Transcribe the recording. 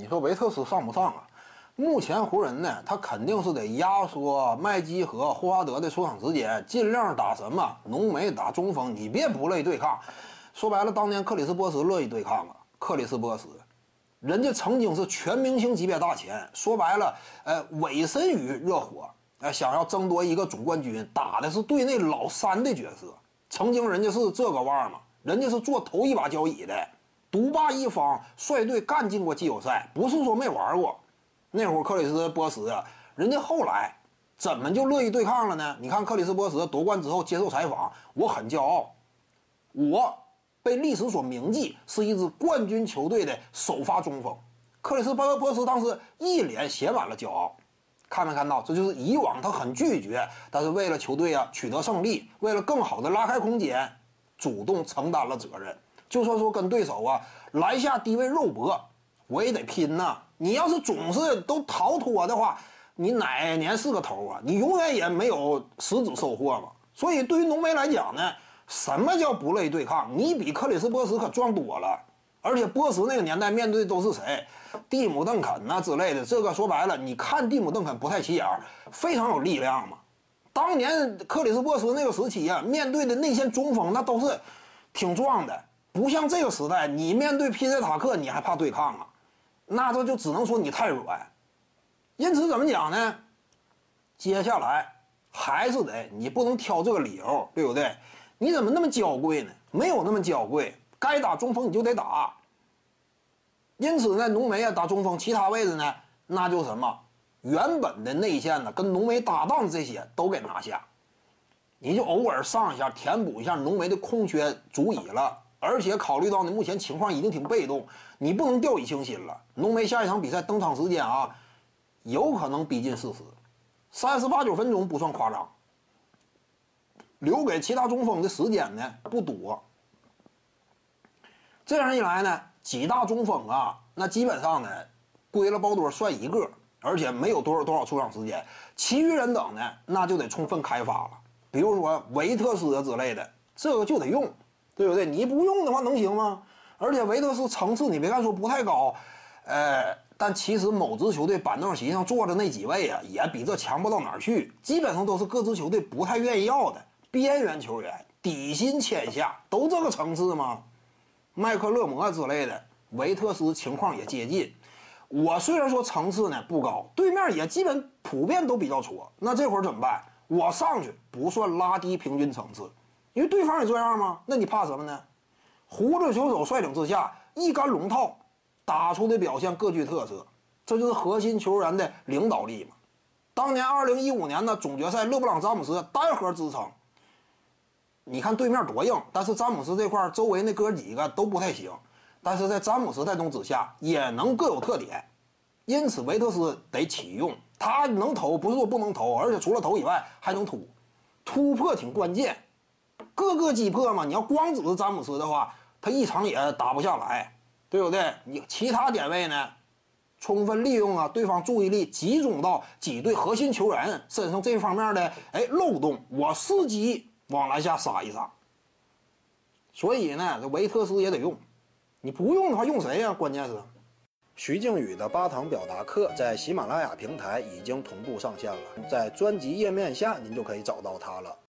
你说维特斯上不上啊？目前湖人呢，他肯定是得压缩麦基和霍华德的出场时间，尽量打什么浓眉打中锋，你别不乐意对抗。说白了，当年克里斯波什乐意对抗啊。克里斯波什，人家曾经是全明星级别大前，说白了，呃，委身于热火，呃，想要争夺一个总冠军，打的是队内老三的角色。曾经人家是这个腕儿嘛，人家是坐头一把交椅的。独霸一方，率队干进过季后赛，不是说没玩过。那会儿克里斯波什啊，人家后来怎么就乐意对抗了呢？你看克里斯波什夺冠之后接受采访，我很骄傲，我被历史所铭记是一支冠军球队的首发中锋。克里斯波波什当时一脸写满了骄傲，看没看到？这就是以往他很拒绝，但是为了球队啊取得胜利，为了更好的拉开空间，主动承担了责任。就算说跟对手啊来下低位肉搏，我也得拼呐！你要是总是都逃脱的话，你哪年是个头啊？你永远也没有实质收获嘛。所以对于浓眉来讲呢，什么叫不乐意对抗？你比克里斯波什可壮多了。而且波什那个年代面对都是谁？蒂姆·邓肯呐之类的。这个说白了，你看蒂姆·邓肯不太起眼，非常有力量嘛。当年克里斯波什那个时期呀，面对的内线中锋那都是挺壮的。不像这个时代，你面对皮特塔克，你还怕对抗啊？那这就只能说你太软。因此怎么讲呢？接下来还是得你不能挑这个理由，对不对？你怎么那么娇贵呢？没有那么娇贵，该打中锋你就得打。因此呢，浓眉啊打中锋，其他位置呢，那就什么原本的内线呢，跟浓眉搭档这些都给拿下，你就偶尔上一下填补一下浓眉的空缺，足以了。而且考虑到呢，目前情况已经挺被动，你不能掉以轻心了。浓眉下一场比赛登场时间啊，有可能逼近四十，三十八九分钟不算夸张。留给其他中锋的时间呢不多。这样一来呢，几大中锋啊，那基本上呢，归了包多算一个，而且没有多少多少出场时间。其余人等呢，那就得充分开发了，比如说维特斯之类的，这个就得用。对不对？你不用的话能行吗？而且维特斯层次，你别看说不太高，呃，但其实某支球队板凳席上坐着那几位啊，也比这强不到哪儿去。基本上都是各支球队不太愿意要的边缘球员，底薪签下，都这个层次吗？麦克勒摩之类的，维特斯情况也接近。我虽然说层次呢不高，对面也基本普遍都比较挫。那这会儿怎么办？我上去不算拉低平均层次。因为对方也这样吗？那你怕什么呢？胡子球手率领之下，一杆龙套打出的表现各具特色，这就是核心球员的领导力嘛。当年二零一五年的总决赛，勒布朗詹姆斯单核支撑，你看对面多硬，但是詹姆斯这块周围那哥几个都不太行，但是在詹姆斯带动之下，也能各有特点。因此维特斯得启用，他能投不是说不能投，而且除了投以外还能突，突破挺关键。各个击破嘛，你要光指着詹姆斯的话，他一场也打不下来，对不对？你其他点位呢，充分利用啊对方注意力集中到几队核心球员身上这方面的哎漏洞，我伺机往篮下杀一杀。所以呢，这维特斯也得用，你不用的话用谁呀？关键是，徐静宇的八堂表达课在喜马拉雅平台已经同步上线了，在专辑页面下您就可以找到它了。